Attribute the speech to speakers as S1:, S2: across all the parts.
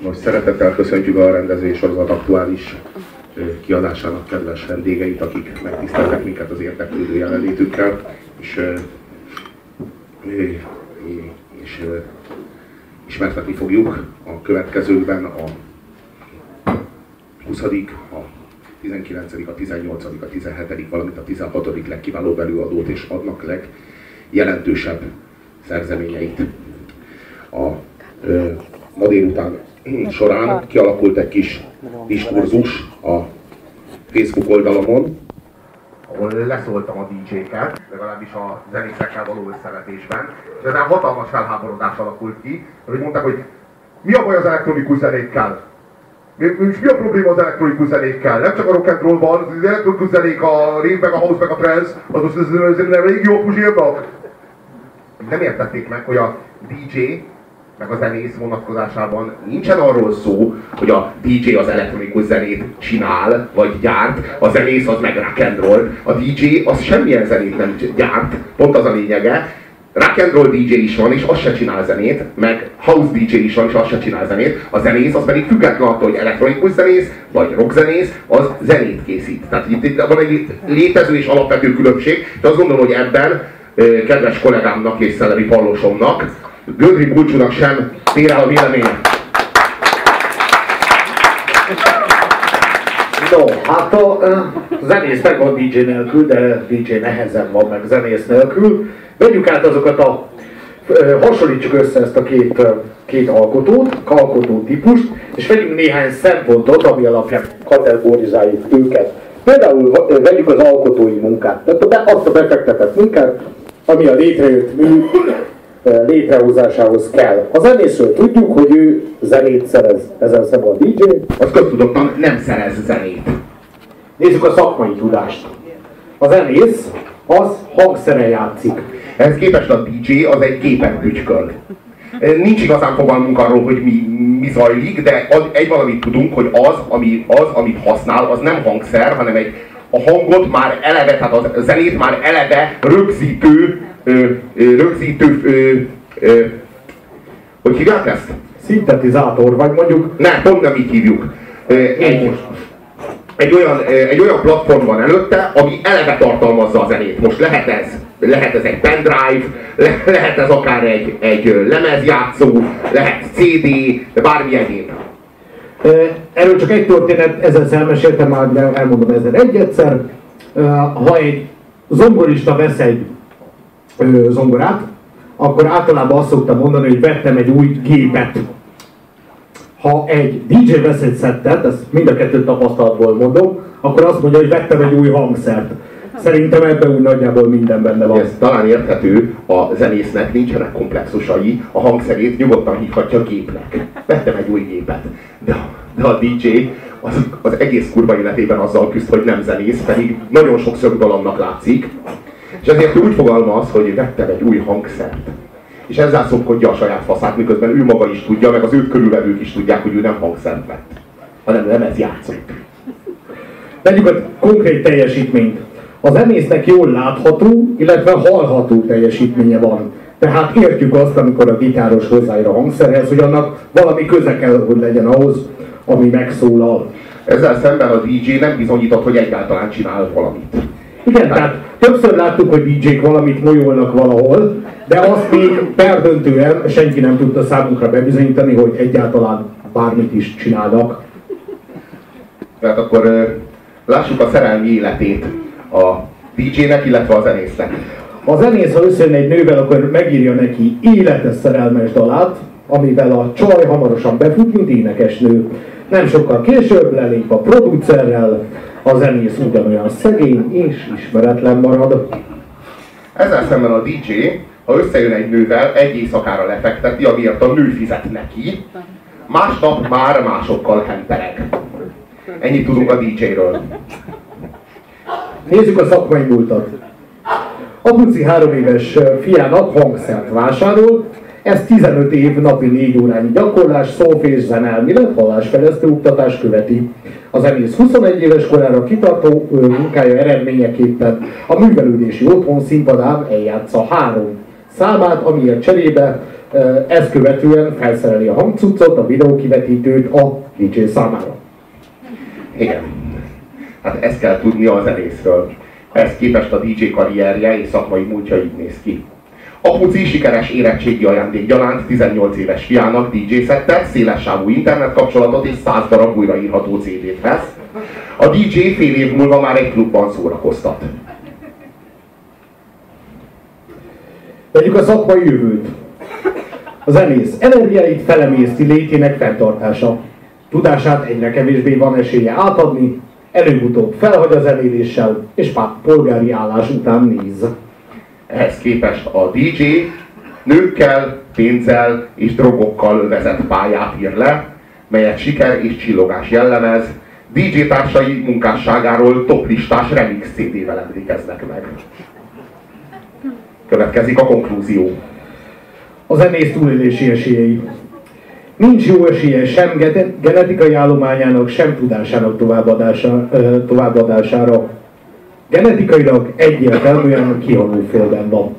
S1: Most szeretettel köszöntjük a rendezvény sorozat aktuális kiadásának kedves vendégeit, akik megtiszteltek minket az érdeklődő jelenlétükkel, és, és ismertetni fogjuk a következőkben a 20 a 19 a 18 a 17 valamint a 16 legkiválóbb előadót és adnak legjelentősebb szerzeményeit. A ö, ma délután során kialakult egy kis diskurzus a Facebook oldalamon, ahol leszóltam a DJ-ket, legalábbis a zenészekkel való összevetésben, és ezen hatalmas felháborodás alakult ki, hogy mondták, hogy mi a baj az elektronikus zenékkel? Mi, mi, mi a probléma az elektronikus zenékkel? Nem csak a rock and roll van, az elektronikus zenék, a rave, meg a house, meg a trance, az most nem elég jó puzsírnak? Nem értették meg, hogy a DJ meg a zenész vonatkozásában nincsen arról szó, hogy a DJ az elektronikus zenét csinál, vagy gyárt, a zenész az meg rock and roll. A DJ az semmilyen zenét nem gyárt, pont az a lényege. Rock and roll DJ is van, és az se csinál zenét, meg house DJ is van, és az se csinál zenét. A zenész az pedig független attól, hogy elektronikus zenész, vagy rockzenész, az zenét készít. Tehát itt, itt van egy létező és alapvető különbség, és azt gondolom, hogy ebben kedves kollégámnak és Szelleri Pallosomnak Gödri Bulcsúnak sem tér el a véleménye.
S2: No, hát a uh, zenész meg van DJ nélkül, de DJ nehezen van meg zenész nélkül. Vegyük át azokat a, hasonlítsuk össze ezt a két, két alkotót, alkotó típust, és vegyünk néhány szempontot, ami alapján kategorizáljuk őket. Például vegyük az alkotói munkát, tehát azt a befektetett munkát, ami a létrejött mű létrehozásához kell. A zenészről tudjuk, hogy ő zenét szerez, ezen szemben a DJ.
S1: Az köztudottan nem szerez zenét.
S2: Nézzük a szakmai tudást. A zenész az hangszere játszik.
S1: Ehhez képest a DJ az egy gépet bütyköl. Nincs igazán fogalmunk arról, hogy mi, mi zajlik, de az, egy valamit tudunk, hogy az, ami, az, amit használ, az nem hangszer, hanem egy a hangot már eleve, tehát a zenét már eleve rögzítő ö, ö, rögzítő, ö, ö, hogy hívják ezt?
S2: Szintetizátor, vagy mondjuk...
S1: Ne, pont nem így hívjuk. Egy, egy olyan, egy olyan platform van előtte, ami eleve tartalmazza a zenét. Most lehet ez, lehet ez egy pendrive, lehet ez akár egy, egy lemezjátszó, lehet CD, bármi egyéb.
S2: Erről csak egy történet, ezen elmeséltem már, de elmondom ezen egy egyszer. Ha egy zongorista vesz egy zongorát, akkor általában azt szoktam mondani, hogy vettem egy új gépet. Ha egy DJ vesz egy szettet, ezt mind a kettő tapasztalatból mondom, akkor azt mondja, hogy vettem egy új hangszert. Szerintem ebben úgy nagyjából minden benne van.
S1: Ez talán érthető, a zenésznek nincsenek komplexusai, a hangszerét nyugodtan hívhatja gépnek. Vettem egy új gépet. De, de a DJ az, az egész kurva életében azzal küzd, hogy nem zenész, pedig nagyon sok szögdalomnak látszik, és ezért úgy fogalmaz, hogy vettem egy új hangszert. És ezzel szopkodja a saját faszát, miközben ő maga is tudja, meg az őt körülvevők is tudják, hogy ő nem hangszert vett, hanem lemez játszott.
S2: Vegyük a konkrét teljesítményt. A zenésznek jól látható, illetve hallható teljesítménye van. Tehát értjük azt, amikor a gitáros hozzáér a hangszerhez, hogy annak valami köze kell, hogy legyen ahhoz, ami megszólal.
S1: Ezzel szemben a DJ nem bizonyított, hogy egyáltalán csinál valamit.
S2: Igen, tehát többször láttuk, hogy DJ-k valamit molyolnak valahol, de azt még perdöntően senki nem tudta számunkra bebizonyítani, hogy egyáltalán bármit is csinálnak.
S1: Tehát akkor lássuk a szerelmi életét a DJ-nek, illetve a zenésznek.
S2: A zenész, ha összejön egy nővel, akkor megírja neki életes szerelmes dalát, amivel a csaj hamarosan befut, mint énekesnő. Nem sokkal később lelép a producerrel, a zenész ugyanolyan szegény és ismeretlen marad.
S1: Ezzel szemben a DJ, ha összejön egy nővel, egy éjszakára lefekteti, amiért a nő fizet neki, másnap már másokkal hentereg. Ennyit tudunk a DJ-ről.
S2: Nézzük a szakmai múltat. A Buci három éves fiának hangszert vásárol, ez 15 év napi 4 órányi gyakorlás, szófés, zenelmélet, hallásfejlesztő oktatás követi. Az zenész 21 éves korára kitartó munkája eredményeképpen a művelődési otthon színpadán eljátsza három számát, amiért cserébe ezt követően felszereli a hangcuccot, a videókivetítőt a DJ számára.
S1: Igen. Hát ezt kell tudni a zenészről. Ez képest a DJ karrierje és szakmai múltja így néz ki. Apuci sikeres érettségi ajándék gyanánt 18 éves fiának DJ szettet, szélessávú internet kapcsolatot és 100 darab újraírható CD-t vesz. A DJ fél év múlva már egy klubban szórakoztat.
S2: Vegyük a szakmai jövőt. A zenész energiáit felemészti létének fenntartása. Tudását egyre kevésbé van esélye átadni, előbb-utóbb felhagy a zenéléssel, és polgári állás után néz.
S1: Ehhez képest a DJ nőkkel, pénzzel és drogokkal vezet pályát ír le, melyet siker és csillogás jellemez, DJ társai munkásságáról toplistás remix CD-vel emlékeznek meg. Következik a konklúzió.
S2: A zenész túlélési esélyei. Nincs jó esélye sem genetikai állományának, sem tudásának továbbadása, továbbadására. Genetikailag egyértelműen kihaló félben van.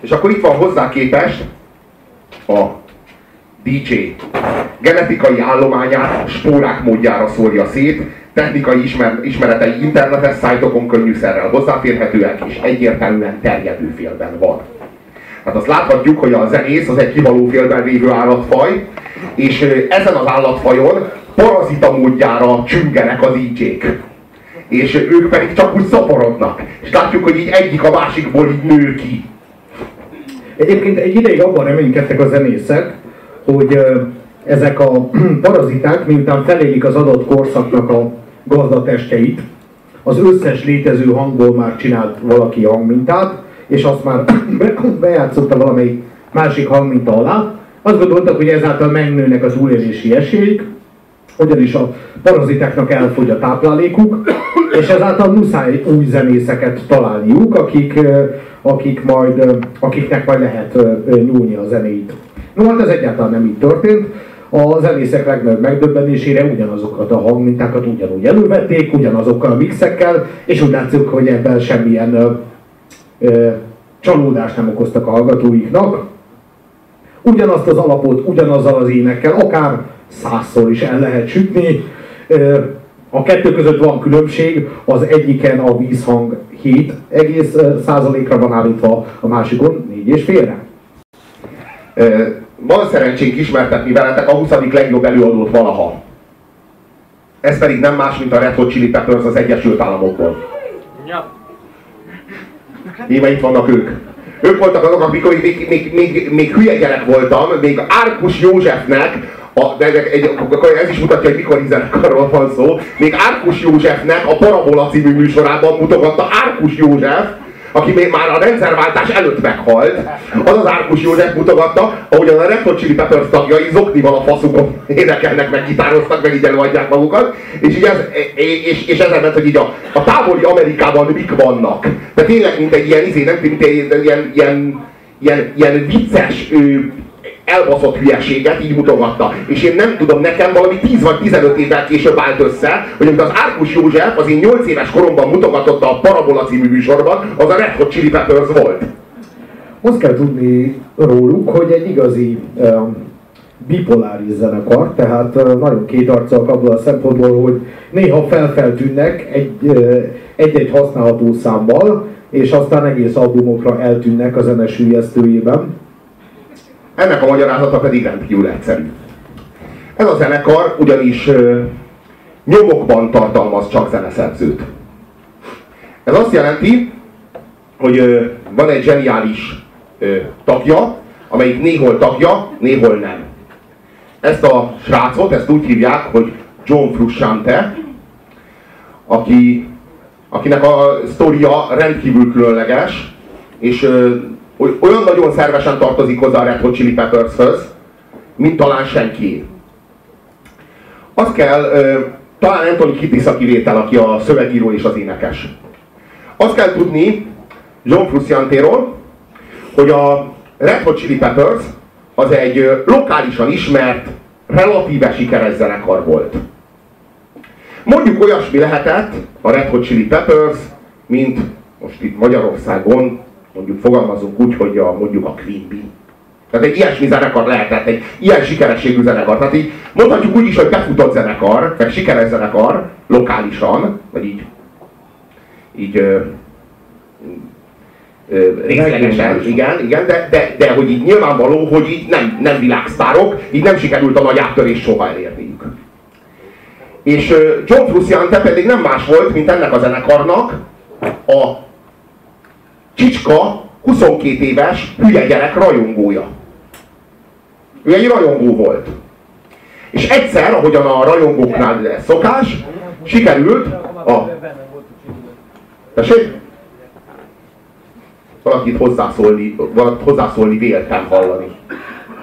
S1: És akkor itt van hozzá képest a DJ genetikai állományát spórák módjára szórja szét, technikai ismer, ismeretei internetes szájtokon könnyűszerrel hozzáférhetőek és egyértelműen terjedő félben van. Hát azt láthatjuk, hogy a zenész az egy kivaló félben lévő állatfaj, és ezen az állatfajon parazita módjára csüngenek a DJ-k. És ők pedig csak úgy szaporodnak. És látjuk, hogy így egyik a másikból így nő ki.
S2: Egyébként egy ideig abban reménykedtek a zenészek, hogy ezek a paraziták, miután felélik az adott korszaknak a gazdatestjeit, az összes létező hangból már csinált valaki hangmintát, és azt már bejátszotta valamelyik másik hangminta alá. Azt gondoltak, hogy ezáltal megnőnek az túlélési esélyük, ugyanis a parazitáknak elfogy a táplálékuk, és ezáltal muszáj új zenészeket találniuk, akik, akik majd, akiknek majd lehet nyúlni a zenét. No hát ez egyáltalán nem így történt. A zenészek legnagyobb megdöbbenésére ugyanazokat a hangmintákat ugyanúgy elővették, ugyanazokkal a mixekkel, és úgy látszik, hogy ebben semmilyen ö, ö, csalódást nem okoztak a hallgatóiknak. Ugyanazt az alapot, ugyanazzal az énekkel, akár százszor is el lehet sütni. Ö, a kettő között van különbség, az egyiken a vízhang 7,1%-ra van állítva, a másikon 4,5-re
S1: van szerencsénk ismertetni veletek a 20. legjobb előadót valaha. Ez pedig nem más, mint a Red Hot Chili Peppers az Egyesült Államokból. Ja. Íme itt vannak ők. Ők voltak azok, amikor még, még, még, még hülye gyerek voltam, még Árkus Józsefnek, a, de egy, ez is mutatja, hogy mikor zenekarról van szó. Még Árkus Józsefnek a Parabola című műsorában mutogatta Árkus József, aki még már a rendszerváltás előtt meghalt, az az Árkus József mutogatta, ahogyan a Red Hot Chili Peppers tagjai zoknival a faszukon énekelnek, meg gitároztak, meg így előadják magukat, és, így ez, és, és ezen ment, hogy így a, a távoli Amerikában mik vannak. De tényleg, mint egy ilyen, izé, nem, mint egy ilyen, ilyen, ilyen, ilyen vicces elbaszott hülyeséget így mutogatta. És én nem tudom, nekem valami 10 vagy 15 évvel később állt össze, hogy amit az Árkus József az én 8 éves koromban mutogatott a Parabola című műsorban, az a Red Hot Chili Peppers volt.
S2: Azt kell tudni róluk, hogy egy igazi um, bipoláris zenekar, tehát nagyon kétarcak abból a szempontból, hogy néha felfeltűnnek egy-egy használható számmal, és aztán egész albumokra eltűnnek a zene
S1: ennek a magyarázata pedig rendkívül egyszerű. Ez a zenekar ugyanis nyomokban tartalmaz csak zeneszerzőt. Ez azt jelenti, hogy van egy zseniális tagja, amelyik néhol tagja, néhol nem. Ezt a srácot, ezt úgy hívják, hogy John Frusciante, aki, akinek a sztoria rendkívül különleges, és hogy olyan nagyon szervesen tartozik hozzá a Red Hot Chili Peppershöz, mint talán senki. Azt kell, talán Anthony Kiddis a kivétel, aki a szövegíró és az énekes. Azt kell tudni John Frusciantéról, hogy a Red Hot Chili Peppers az egy lokálisan ismert, relatíve sikeres zenekar volt. Mondjuk olyasmi lehetett a Red Hot Chili Peppers, mint most itt Magyarországon mondjuk fogalmazunk úgy, hogy a, mondjuk a Queen Bee. Tehát egy ilyesmi zenekar lehetett, egy ilyen sikerességű zenekar. Tehát így mondhatjuk úgy is, hogy befutott zenekar, meg sikeres zenekar, lokálisan, vagy így, így ö, ö, részlegesen, igen, igen, de, de, de hogy így nyilvánvaló, hogy így nem, nem világsztárok, így nem sikerült a nagy áttörés soha elérniük. És John Frusciante pedig nem más volt, mint ennek a zenekarnak a Csicska 22 éves hülye gyerek rajongója. Ő egy rajongó volt. És egyszer, ahogyan a rajongóknál szokás, sikerült a... Tessék? Valakit hozzászólni, valakit hozzászólni véltem hallani.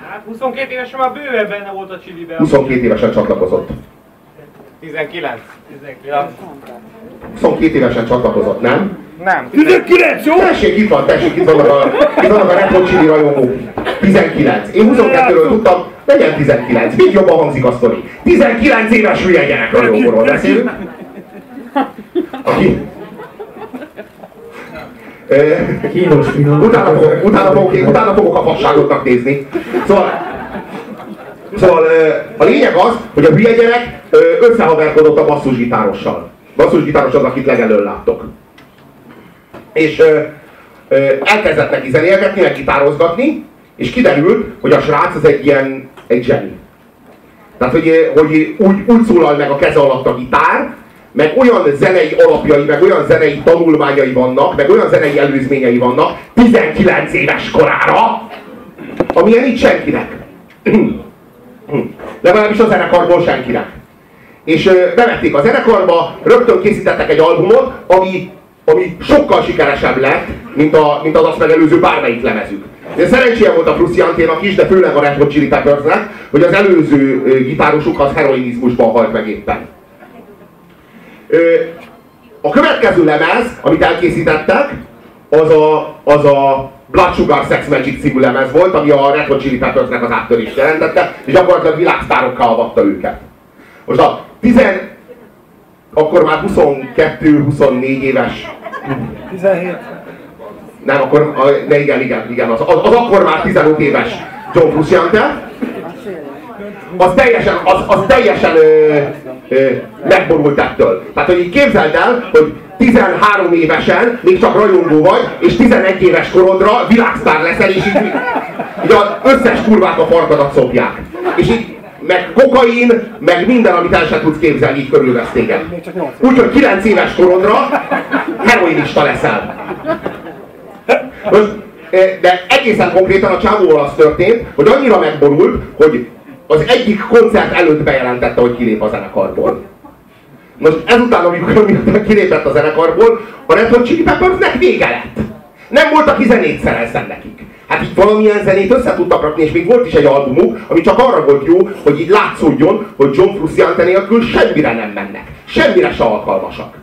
S3: Hát 22 évesen már bőven benne volt a csiliben.
S1: 22 évesen csatlakozott.
S3: 19. 19.
S1: 22 évesen csatlakozott, nem?
S3: Nem.
S2: 19, jó?
S1: Tessék, itt van, tessék, itt vannak a, itt vannak a Chili rajongók. 19. Én 22-ről tudtam, legyen 19. Még jobban hangzik a sztori. 19 éves hülye gyerek rajongóról beszélünk. Aki...
S2: Kínos finom.
S1: Utána fogok, utána fogok, utána fogok a fasságoknak nézni. Szóval, szóval a lényeg az, hogy a hülye gyerek összehaverkodott a basszusgitárossal. Basszusgitáros az, akit legelőn láttok. És ö, ö, elkezdett neki zenélgetni, meg gitározgatni, és kiderült, hogy a srác az egy ilyen, egy zseni. Tehát, hogy, hogy úgy, úgy szólal meg a keze alatt a gitár, meg olyan zenei alapjai, meg olyan zenei tanulmányai vannak, meg olyan zenei előzményei vannak 19 éves korára, amilyen itt senkinek. Legalábbis a zenekarból senkinek. És bevették a zenekarba, rögtön készítettek egy albumot, ami, ami sokkal sikeresebb lett, mint, a, mint az azt megelőző bármelyik lemezük. Szerencséje volt a Fruscianténak is, de főleg a Red Hot hogy az előző gitárosuk az heroinizmusban halt meg éppen. A következő lemez, amit elkészítettek, az a, az a Blood Sugar Sex Magic című lemez volt, ami a Red Hot Chili Peppersnek az áttörést jelentette, és gyakorlatilag világsztárokká avatta őket. Most a 10, akkor már 22-24 éves,
S2: 17.
S1: nem, akkor, ne, igen, igen, igen, az, az, az akkor már 15 éves John Frusciante, az teljesen, az, az teljesen ö, ö, megborult ettől. Tehát, hogy így képzeld el, hogy 13 évesen még csak rajongó vagy, és 11 éves korodra világsztár leszel, és így, így az összes kurvát a farkadat szopják. És így meg kokain, meg minden, amit el sem tudsz képzelni, így körülvesz téged. Úgyhogy 9 éves korodra heroinista leszel. Most, eh, de egészen konkrétan a csávóval az történt, hogy annyira megborult, hogy az egyik koncert előtt bejelentette, hogy kilép a zenekarból. Most ezután, amikor, amikor kilépett a zenekarból, a Red Hot Chili Peppersnek vége lett. Nem volt, aki zenét szerezzen nekik. Hát így valamilyen zenét össze tudtak rakni, és még volt is egy albumuk, ami csak arra volt jó, hogy így látszódjon, hogy John Frusciante nélkül semmire nem mennek. Semmire se alkalmasak.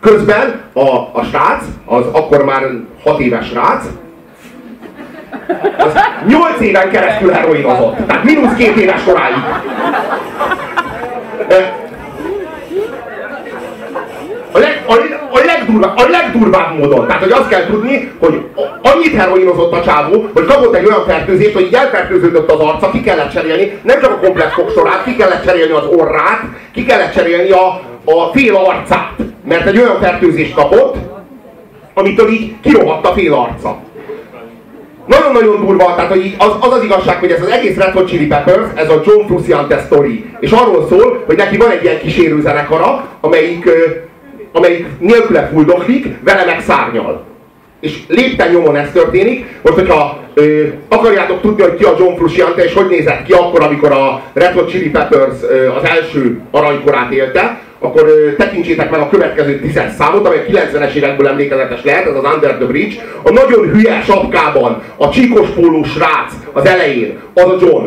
S1: Közben a, a srác, az akkor már 6 éves srác, az 8 éven keresztül heroinozott. Tehát mínusz két éves koráig. A, leg, a, a, legdurvább, a legdurvább módon. Tehát, hogy azt kell tudni, hogy annyit heroinozott a csávó, hogy kapott egy olyan fertőzést, hogy így elfertőződött az arca, ki kellett cserélni, nem csak a komplex fogsorát, ki kellett cserélni az orrát, ki kellett cserélni a, a fél arcát. Mert egy olyan fertőzést kapott, amitől így kirohadt a fél arca. Nagyon-nagyon durva, tehát hogy az, az az igazság, hogy ez az egész Red Hot Chili Peppers, ez a John Frusciante story. És arról szól, hogy neki van egy ilyen kísérő zenekara, amelyik, amelyik nélküle fuldoklik, vele meg szárnyal. És lépten nyomon ez történik. Most, hogyha ö, akarjátok tudni, hogy ki a John Frusciante, és hogy nézett ki akkor, amikor a Red Hot Chili Peppers ö, az első aranykorát élte, akkor ö, tekintsétek meg a következő tízes számot, amely a 90-es évekből emlékezetes lehet, ez az Under the Bridge. A nagyon hülye sapkában, a csíkos pólós srác az elején, az a John.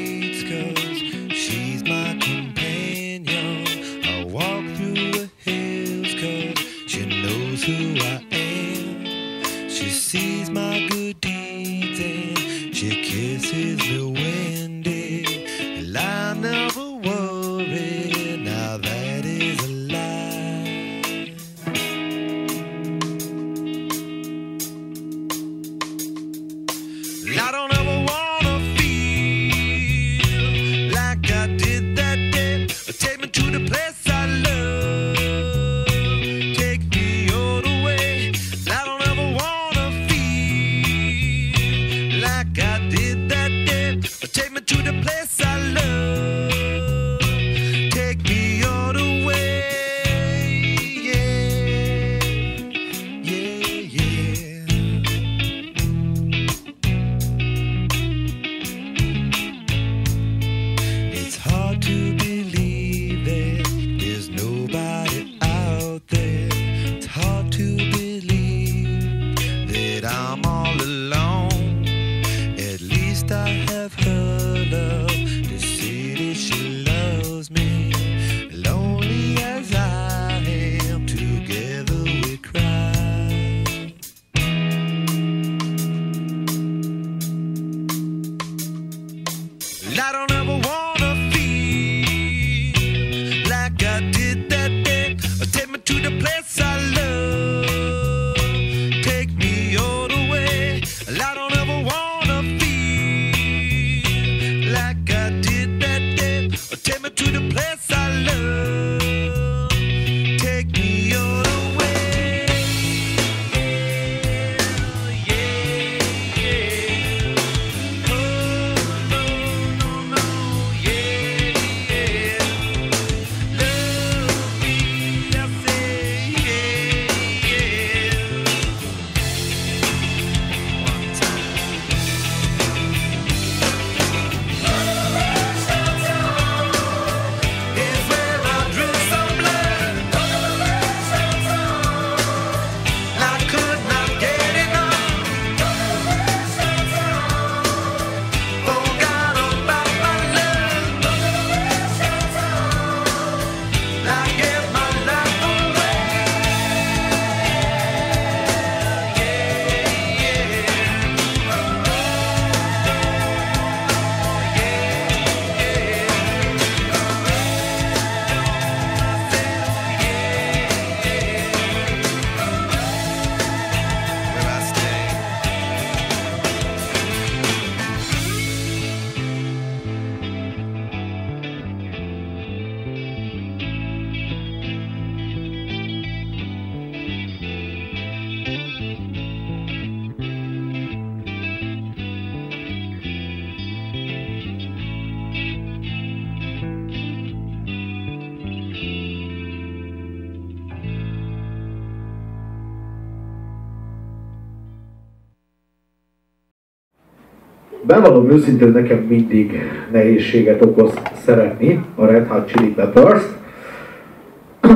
S2: Bevallom őszintén, nekem mindig nehézséget okoz szeretni a Red Hot Chili peppers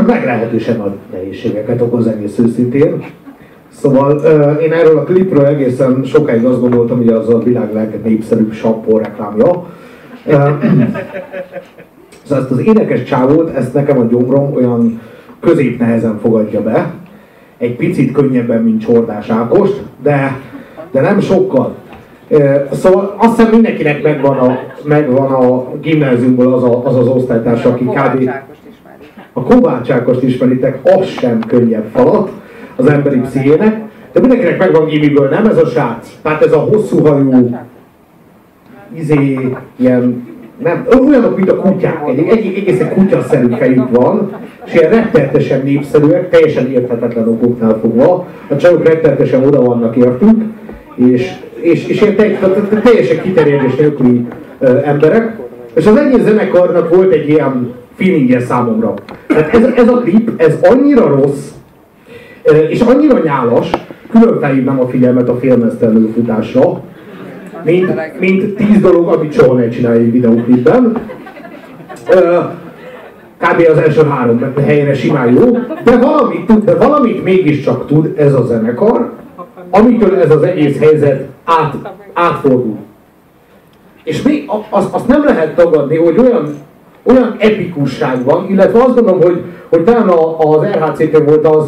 S2: Meglehetősen nagy nehézségeket okoz egész őszintén. Szóval én erről a klipről egészen sokáig azt gondoltam, hogy az a világ legnépszerűbb sampó reklámja. Szóval ezt az énekes csávót, ezt nekem a gyomrom olyan középnehezen fogadja be. Egy picit könnyebben, mint Csordás Ákost, de, de nem sokkal. Szóval azt hiszem mindenkinek megvan a, megvan a gimnáziumból az, a, az az osztálytárs, aki kb. A Kovács Ákost ismeritek, az sem könnyebb falat az emberi pszichének, de mindenkinek megvan gimiből, nem ez a srác? Tehát ez a hosszú hajú, izé, ilyen, nem, olyanok, mint a kutyák, egy, egy egészen kutyaszerű fejük van, és ilyen rettenetesen népszerűek, teljesen érthetetlen okoknál fogva, a csajok rettenetesen oda vannak értünk, és, és, és ilyen te, te- te- teljesen kiterjedés nélküli emberek, És az egész zenekarnak volt egy ilyen feelingje számomra. Tehát ez, ez a klip, ez annyira rossz, és annyira nyálas, külön felhívnám a figyelmet a filmesztelő futásra, mint, mint tíz dolog, amit soha ne csinálj egy videóklipben. Kb. az első három helyre simán jó, de valamit tud, de valamit mégiscsak tud ez a zenekar, amitől ez az egész helyzet át, átfordul. És még azt, azt nem lehet tagadni, hogy olyan, olyan epikusság van, illetve azt gondolom, hogy, hogy talán az RHCT volt az,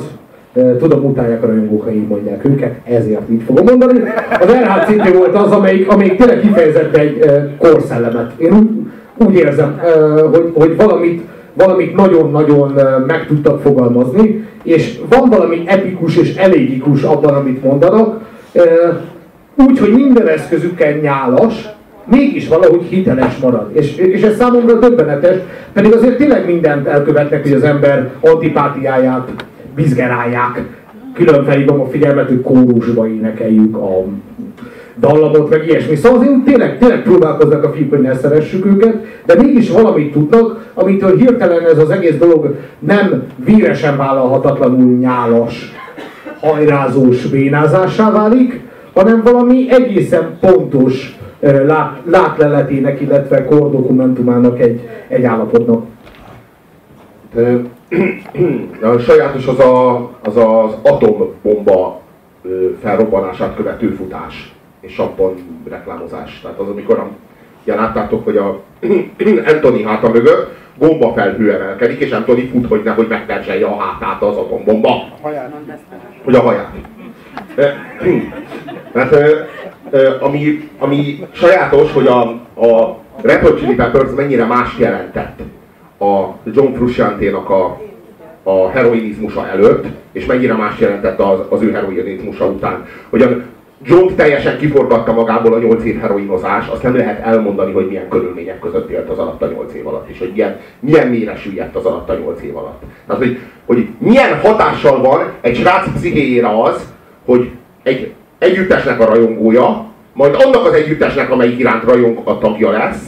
S2: tudom, utálják a rajongók, így mondják őket, ezért így fogom mondani. Az RHCT volt az, amelyik, amelyik tényleg kifejezett egy korszellemet. Én úgy, úgy érzem, hogy, hogy valamit, valamit nagyon-nagyon meg tudtak fogalmazni, és van valami epikus és elégikus abban, amit mondanak, úgy, hogy minden eszközükkel nyálas, mégis valahogy hiteles marad. És, és ez számomra döbbenetes, pedig azért tényleg mindent elkövetnek, hogy az ember antipátiáját bizgerálják. Külön felhívom a figyelmet, hogy kórusba énekeljük a dallamot, meg ilyesmi. Szóval azért tényleg, tényleg próbálkoznak a fiúk, hogy ne szeressük őket, de mégis valamit tudnak, amitől hirtelen ez az egész dolog nem víresen vállalhatatlanul nyálas, hajrázós bénázásá válik, hanem valami egészen pontos lát, látleletének, illetve kordokumentumának egy, egy állapotnak.
S1: A sajátos az, a, az az atombomba felrobbanását követő futás és sappon reklámozás. Tehát az, amikor ugye láttátok, hogy a Anthony háta mögött gomba felhő emelkedik, és Anthony fut, hogy nehogy megperzselje a hátát az atombomba. Hogy a haját. Mert ami, ami sajátos, hogy a, a Red Hot Chili Peppers mennyire más jelentett a John Frusciante-nak a, a heroinizmusa előtt, és mennyire más jelentett az, az ő heroinizmusa után. Hogyan John teljesen kiforgatta magából a 8 év heroinozás, azt nem lehet elmondani, hogy milyen körülmények között élt az alatt a 8 év alatt, és hogy milyen, milyen mélyre süllyedt az alatt a 8 év alatt. Tehát, hogy, hogy milyen hatással van egy srác pszichéjére az, hogy egy együttesnek a rajongója, majd annak az együttesnek, amelyik iránt rajong a tagja lesz,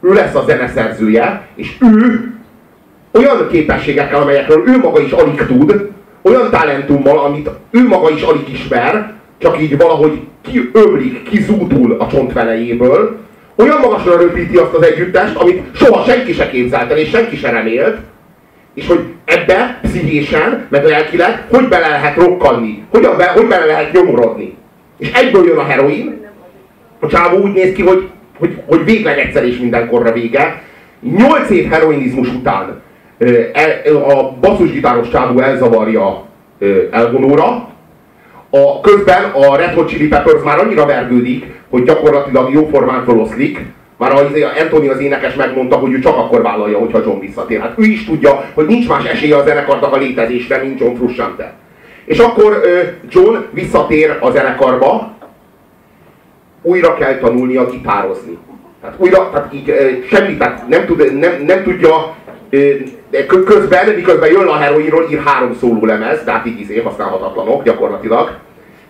S1: ő lesz a zeneszerzője, és ő olyan képességekkel, amelyekről ő maga is alig tud, olyan talentummal, amit ő maga is alig ismer, csak így valahogy kiömlik, kizúdul a csontvelejéből, olyan magasra röpíti azt az együttest, amit soha senki se képzelt el, és senki se remélt, és hogy ebbe pszichésen, meg lelkileg, hogy bele lehet rokkanni, hogyan be, hogy bele lehet nyomorodni. És egyből jön a heroin, a csávó úgy néz ki, hogy, hogy, hogy végleg egyszer és mindenkorra vége. Nyolc év heroinizmus után a basszusgitáros csávó elzavarja elvonóra, a, közben a Red Hot Chili Peppers már annyira vergődik, hogy gyakorlatilag jóformán feloszlik, már az, Anthony az énekes megmondta, hogy ő csak akkor vállalja, hogyha John visszatér. Hát ő is tudja, hogy nincs más esélye a zenekarnak a létezésre, mint John Frusciante. És akkor John visszatér a zenekarba, újra kell tanulnia gitározni. Tehát újra, tehát így semmit, tehát nem, tud, nem, nem tudja közben, miközben jön a heroinról, ír három szóló lemez, de hát így izé használhatatlanok gyakorlatilag.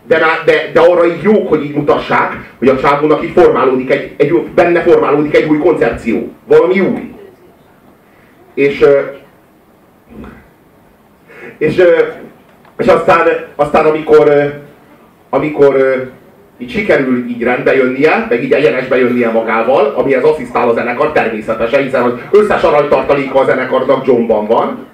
S1: De, de, de arra így jók, hogy így mutassák, hogy a csávónak így formálódik egy, egy, benne formálódik egy új koncepció. Valami új. És, és, és aztán, aztán amikor, amikor így sikerül így rendbe jönnie, meg így egyenesbe jönnie magával, amihez asszisztál a zenekar természetesen, hiszen az összes aranytartaléka a zenekarnak Johnban van,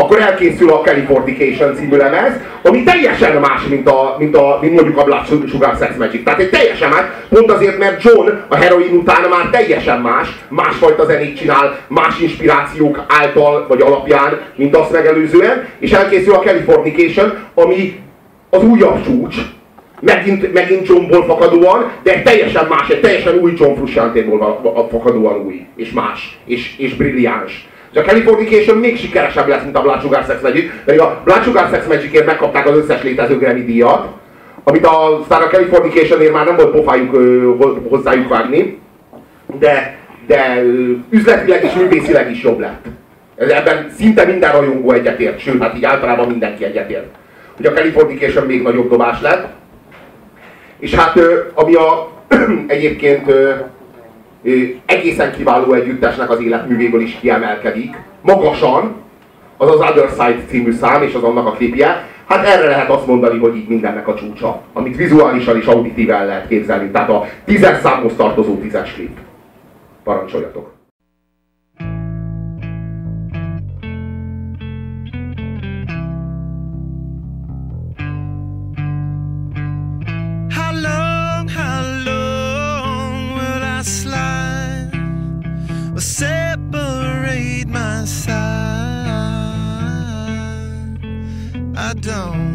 S1: akkor elkészül a Californication című lemez, ami teljesen más, mint, a, mint, a, mint mondjuk a Blood Sugar Sex Magic. Tehát egy teljesen más, pont azért, mert John a heroin után már teljesen más, másfajta zenét csinál, más inspirációk által vagy alapján, mint azt megelőzően, és elkészül a Californication, ami az újabb csúcs, megint, megint Johnból fakadóan, de teljesen más, egy teljesen új John Frusciante-ból fakadóan új, és más, és, és brilliáns. És a Californication még sikeresebb lesz, mint a Blood Sugar Sex Magic, pedig a Blood Sugar Sex Magicért megkapták az összes létező Grammy díjat, amit a, aztán a Californicationért már nem volt pofájuk ö, hozzájuk vágni, de, de üzletileg és művészileg is jobb lett. Ebben szinte minden rajongó egyetért, sőt, hát így általában mindenki egyetért. Hogy a Californication még nagyobb dobás lett, és hát ami a, egyébként egészen kiváló együttesnek az életművéből is kiemelkedik, magasan, az az Other Side című szám és az annak a klipje, hát erre lehet azt mondani, hogy így mindennek a csúcsa, amit vizuálisan és auditíven lehet képzelni. Tehát a tízes számhoz tartozó tízes klip. Parancsoljatok!
S4: separate my side. I don't.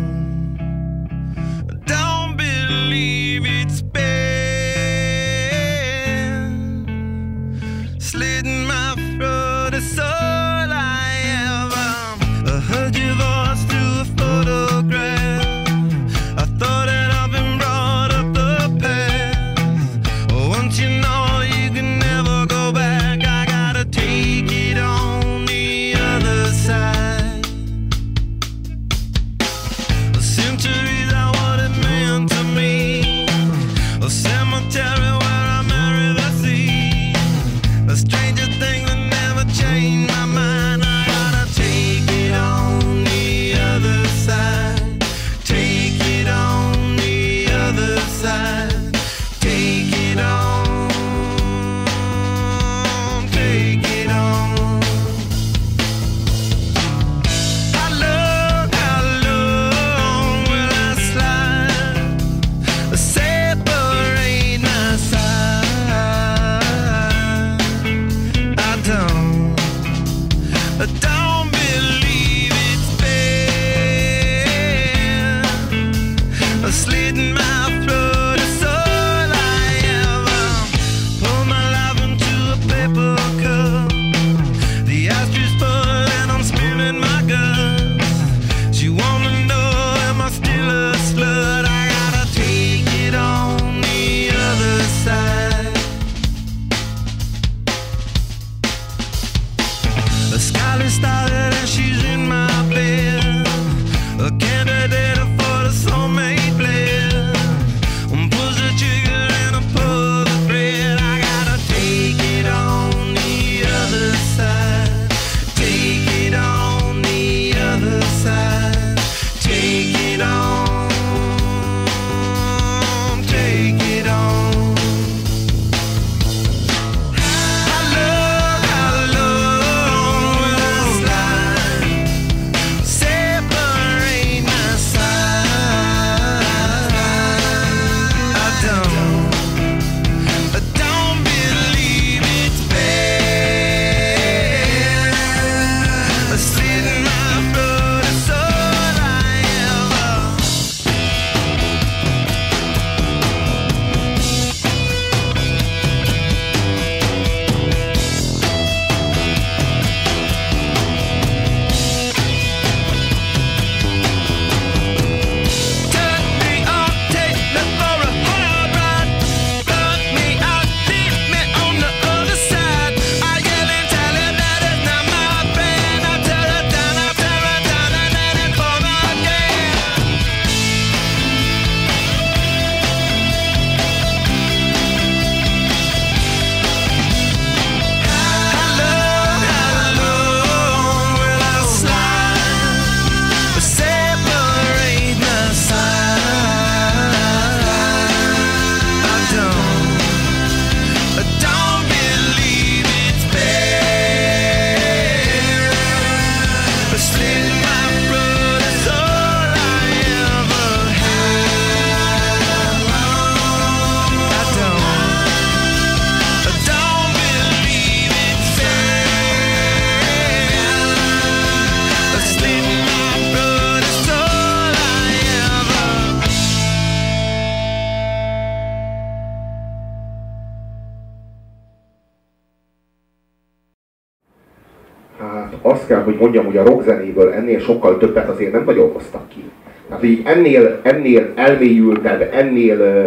S1: azt kell, hogy mondjam, hogy a rockzenéből ennél sokkal többet azért nem nagyon hoztak ki. Tehát így ennél, ennél elmélyültebb, ennél ö,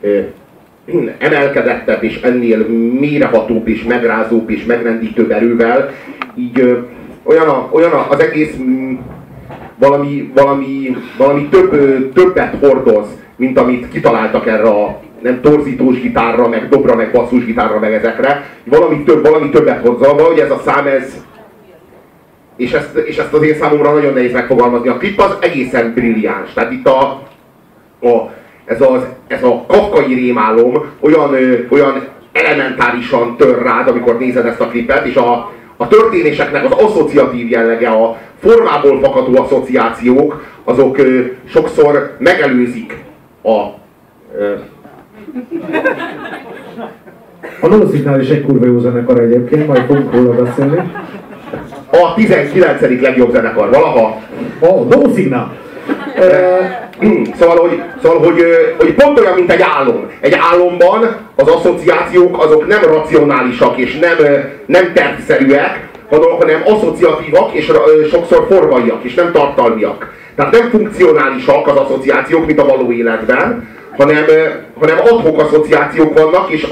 S1: ö, emelkedettebb és ennél mérehatóbb és megrázóbb és megrendítőbb erővel, így ö, olyan, a, olyan a, az egész m, valami, valami, valami több, ö, többet hordoz, mint amit kitaláltak erre a nem torzítós gitárra, meg dobra, meg basszus gitárra, meg ezekre. Valami, több, valami többet hozza, valahogy ez a szám, ez, és ezt, és ezt az én számomra nagyon nehéz megfogalmazni. A klip az egészen brilliáns. Tehát itt a, a, ez, az, ez a kafkai rémálom olyan, olyan elementárisan tör rád, amikor nézed ezt a klipet, és a, a történéseknek az asszociatív jellege, a formából fakadó asszociációk, azok ö, sokszor megelőzik a... Ö,
S2: A Nonszignál is egy kurva jó zenekar egyébként, majd fogunk róla beszélni.
S1: A 19. legjobb zenekar valaha.
S2: A Nonszignál!
S1: Hmm, Szóval, hogy, szóval hogy, hogy pont olyan, mint egy álom. Egy álomban az asszociációk azok nem racionálisak és nem, nem tervszerűek, hanem asszociatívak és sokszor formaiak és nem tartalmiak. Tehát nem funkcionálisak az asszociációk, mint a való életben, hanem, hanem adhok asszociációk vannak, és,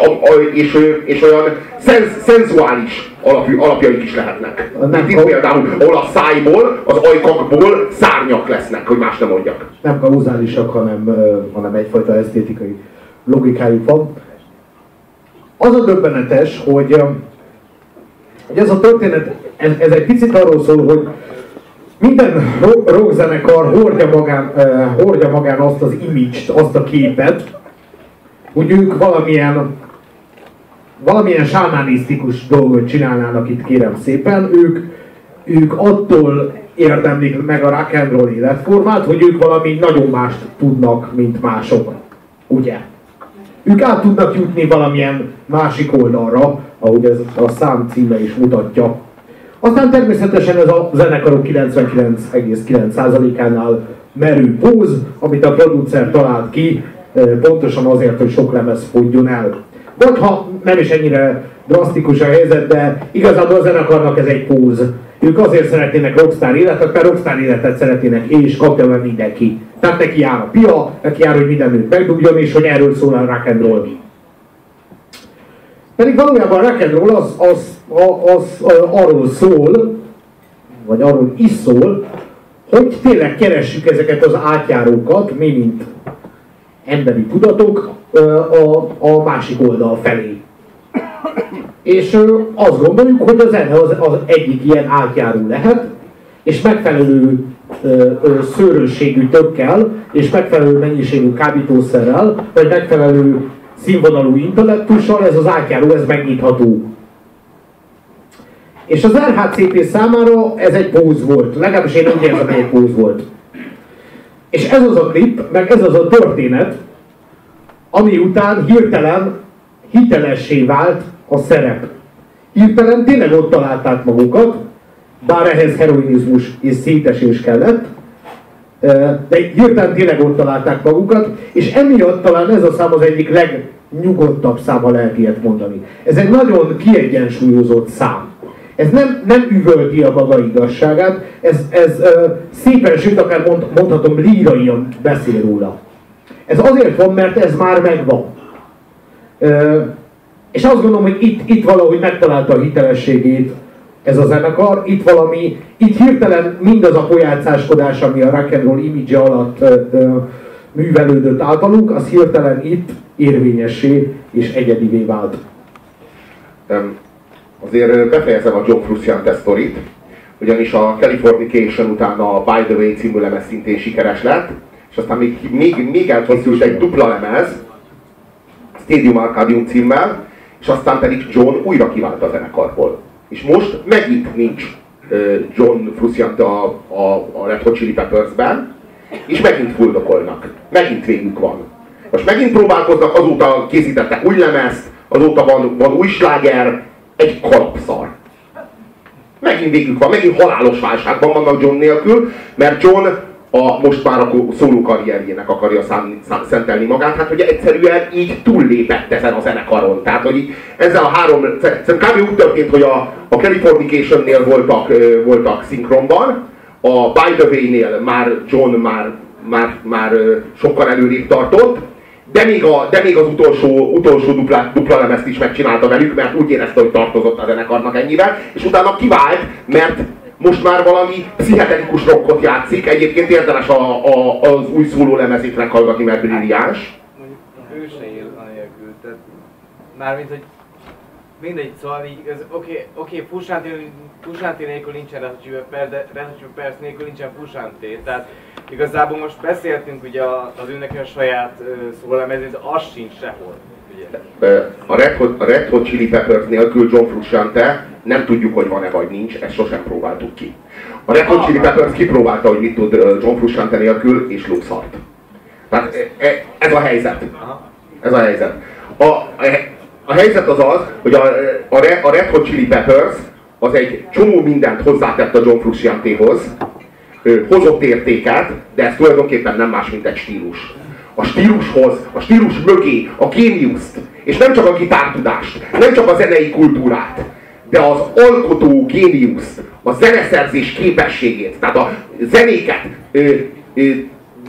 S1: és, és olyan szenz, szenzuális alapjú, alapjaik is lehetnek.
S2: Nem
S1: itt például, ahol a szájból, az ajkakból szárnyak lesznek, hogy más nem mondjak.
S2: Nem kauzálisak, hanem, hanem egyfajta esztétikai logikájuk van. Az a döbbenetes, hogy, hogy ez a történet, ez, ez egy picit arról szól, hogy minden ro- rockzenekar hordja magán, hordja magán azt az image azt a képet, hogy ők valamilyen valamilyen sámánisztikus dolgot csinálnának itt, kérem szépen, ők, ők attól érdemlik meg a rock and roll életformát, hogy ők valami nagyon mást tudnak, mint mások. Ugye? Ők át tudnak jutni valamilyen másik oldalra, ahogy ez a szám címe is mutatja. Aztán természetesen ez a zenekarok 99,9%-ánál merő póz, amit a producer talált ki, pontosan azért, hogy sok lemez fogjon el. Vagy ha nem is ennyire drasztikus a helyzet, de igazából a zenekarnak ez egy póz. Ők azért szeretnének rockstar életet, mert rockstar életet szeretnének, és kapja meg mindenki. Tehát neki jár a pia, neki jár, hogy minden nőt megdugjon, és hogy erről szól a rock and roll. Pedig valójában a rock and roll az, az, az, arról szól, vagy arról is szól, hogy tényleg keressük ezeket az átjárókat, mi mint emberi tudatok a, a másik oldal felé. És azt gondoljuk, hogy a zene az, az egyik ilyen átjáró lehet, és megfelelő ö, szőrösségű tökkel, és megfelelő mennyiségű kábítószerrel, vagy megfelelő színvonalú intellektussal ez az átjáró, ez megnyitható. És az RHCP számára ez egy póz volt, legalábbis én úgy érzem, hogy egy póz volt. És ez az a klip, meg ez az a történet, ami után hirtelen hitelessé vált a szerep. Hirtelen tényleg ott találták magukat, bár ehhez heroinizmus és szétesés kellett, de hirtelen tényleg ott találták magukat, és emiatt talán ez a szám az egyik legnyugodtabb szám, ha lehet ilyet mondani. Ez egy nagyon kiegyensúlyozott szám. Ez nem, nem üvölti a maga igazságát, ez, ez uh, szépen, sőt akár mond, mondhatom líraian beszél róla. Ez azért van, mert ez már megvan. Uh, és azt gondolom, hogy itt, itt valahogy megtalálta a hitelességét ez a zenekar, itt valami, itt hirtelen mindaz a pojácáskodás, ami a rock and roll image alatt uh, művelődött általunk, az hirtelen itt érvényessé és egyedivé vált.
S1: Öm, azért befejezem a John Frusciante sztorit, ugyanis a Californication után a By the Way című lemez szintén sikeres lett, és aztán még, még, még elkészült egy dupla lemez, Stadium Arcadium címmel, és aztán pedig John újra kivált a zenekarból. És most megint nincs John Frusciante a, a, a Red Hot Chili Peppers-ben, és megint fuldokolnak. Megint végük van. Most megint próbálkoznak, azóta készítettek új lemezt, azóta van, van új sláger, egy kalapszar. Megint végük van, megint halálos válságban vannak John nélkül, mert John a most már a szóló karrierjének akarja szentelni magát, hát ugye egyszerűen így túllépett ezen a zenekaron. Tehát, hogy így ezzel a három, szerintem kb. úgy történt, hogy a, a Californication-nél voltak, voltak szinkronban, a By the Way-nél már John már, már, már sokkal előrébb tartott, de még, a, de még az utolsó, utolsó dupla, dupla lemezt is megcsinálta velük, mert úgy érezte, hogy tartozott a zenekarnak ennyivel, és utána kivált, mert most már valami pszichedelikus rockot játszik, egyébként érdemes a, a, az új szóló lemezét meghallgatni, mert brilliáns.
S3: Ő se ír, Mármint, hogy mindegy, szóval így, ez oké, oké, Fusánti, Fusánti nélkül nincsen Peppers, de Peppers nélkül nincsen Fusánti. Tehát igazából most beszéltünk ugye az őnek a saját ö, szólamezén, de az sincs sehol. Ugye.
S1: A Red Hot, a Red Hot Chili Peppers nélkül John Frusciante nem tudjuk, hogy van-e vagy nincs, ezt sosem próbáltuk ki. A Red Hot Chili Peppers kipróbálta, hogy mit tud John Frusciante nélkül, és lószart. Tehát e- e- ez a helyzet. Ez a helyzet. A, a, helyzet az az, hogy a, a, a Red Hot Chili Peppers az egy csomó mindent hozzátett a John Frusciantehoz, hozott értéket, de ez tulajdonképpen nem más, mint egy stílus. A stílushoz, a stílus mögé a géniuszt, és nem csak a gitártudást, nem csak a zenei kultúrát, de az alkotó géniuszt, a zeneszerzés képességét, tehát a zenéket, ö, ö,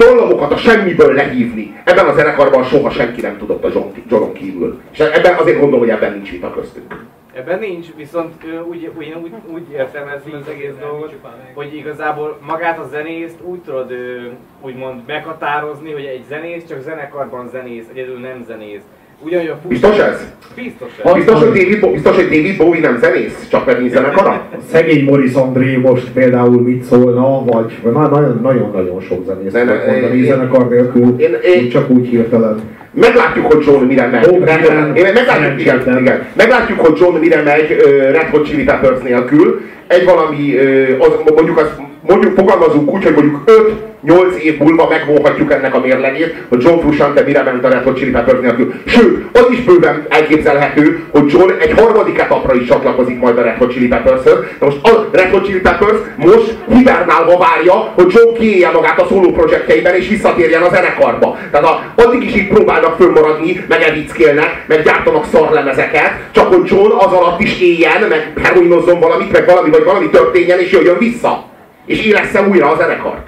S1: dallamokat a semmiből lehívni. Ebben a zenekarban soha senki nem tudott a John, Johnon kívül. És ebben azért gondolom, hogy ebben nincs vita köztünk.
S3: Ebben nincs, viszont úgy, úgy, úgy, úgy értelmezni az egész dolgot, hogy igazából magát a zenészt úgy tudod úgymond meghatározni, hogy egy zenész csak zenekarban zenész, egyedül nem zenész. Ugyanúgy a Fusánti-
S1: Biztos ez?
S3: Biztos ez.
S1: Biztos, hogy David, biztos, hogy David Bowie nem zenész, csak nincs zenekara?
S2: Szegény Morris André most például mit szólna, vagy nagyon-nagyon sok zenész
S1: Ne, ne,
S2: tudok mondani
S1: én-
S2: zenekar nélkül,
S1: én- én-
S2: csak úgy hirtelen.
S1: Meglátjuk, hogy John mire megy.
S2: Dylan,
S1: én meglátjuk, igen, igen. meglátjuk, hogy John mire megy ö, Red Hot Chili Peppers nélkül. Egy valami, ö, az, mondjuk, azt, mondjuk fogalmazunk úgy, hogy mondjuk 5-8 év múlva megvonhatjuk ennek a mérlegét, hogy John Frusciante mire ment a Red Hot Chili Peppers nélkül. Sőt, az is bőven elképzelhető, hogy John egy harmadik etapra is csatlakozik majd a Red Hot Chili Peppers-höz. De most a Red Hot Chili Peppers most hibernálva várja, hogy John kiélje magát a szóló projektjeiben és visszatérjen a zenekarba. Tehát a, addig is így próbálnak fönnmaradni, meg evickélnek, meg gyártanak szarlemezeket, csak hogy John az alatt is éljen, meg heroinozzon valamit, meg valami, vagy valami történjen, és jöjjön vissza. És élessze újra a zenekart.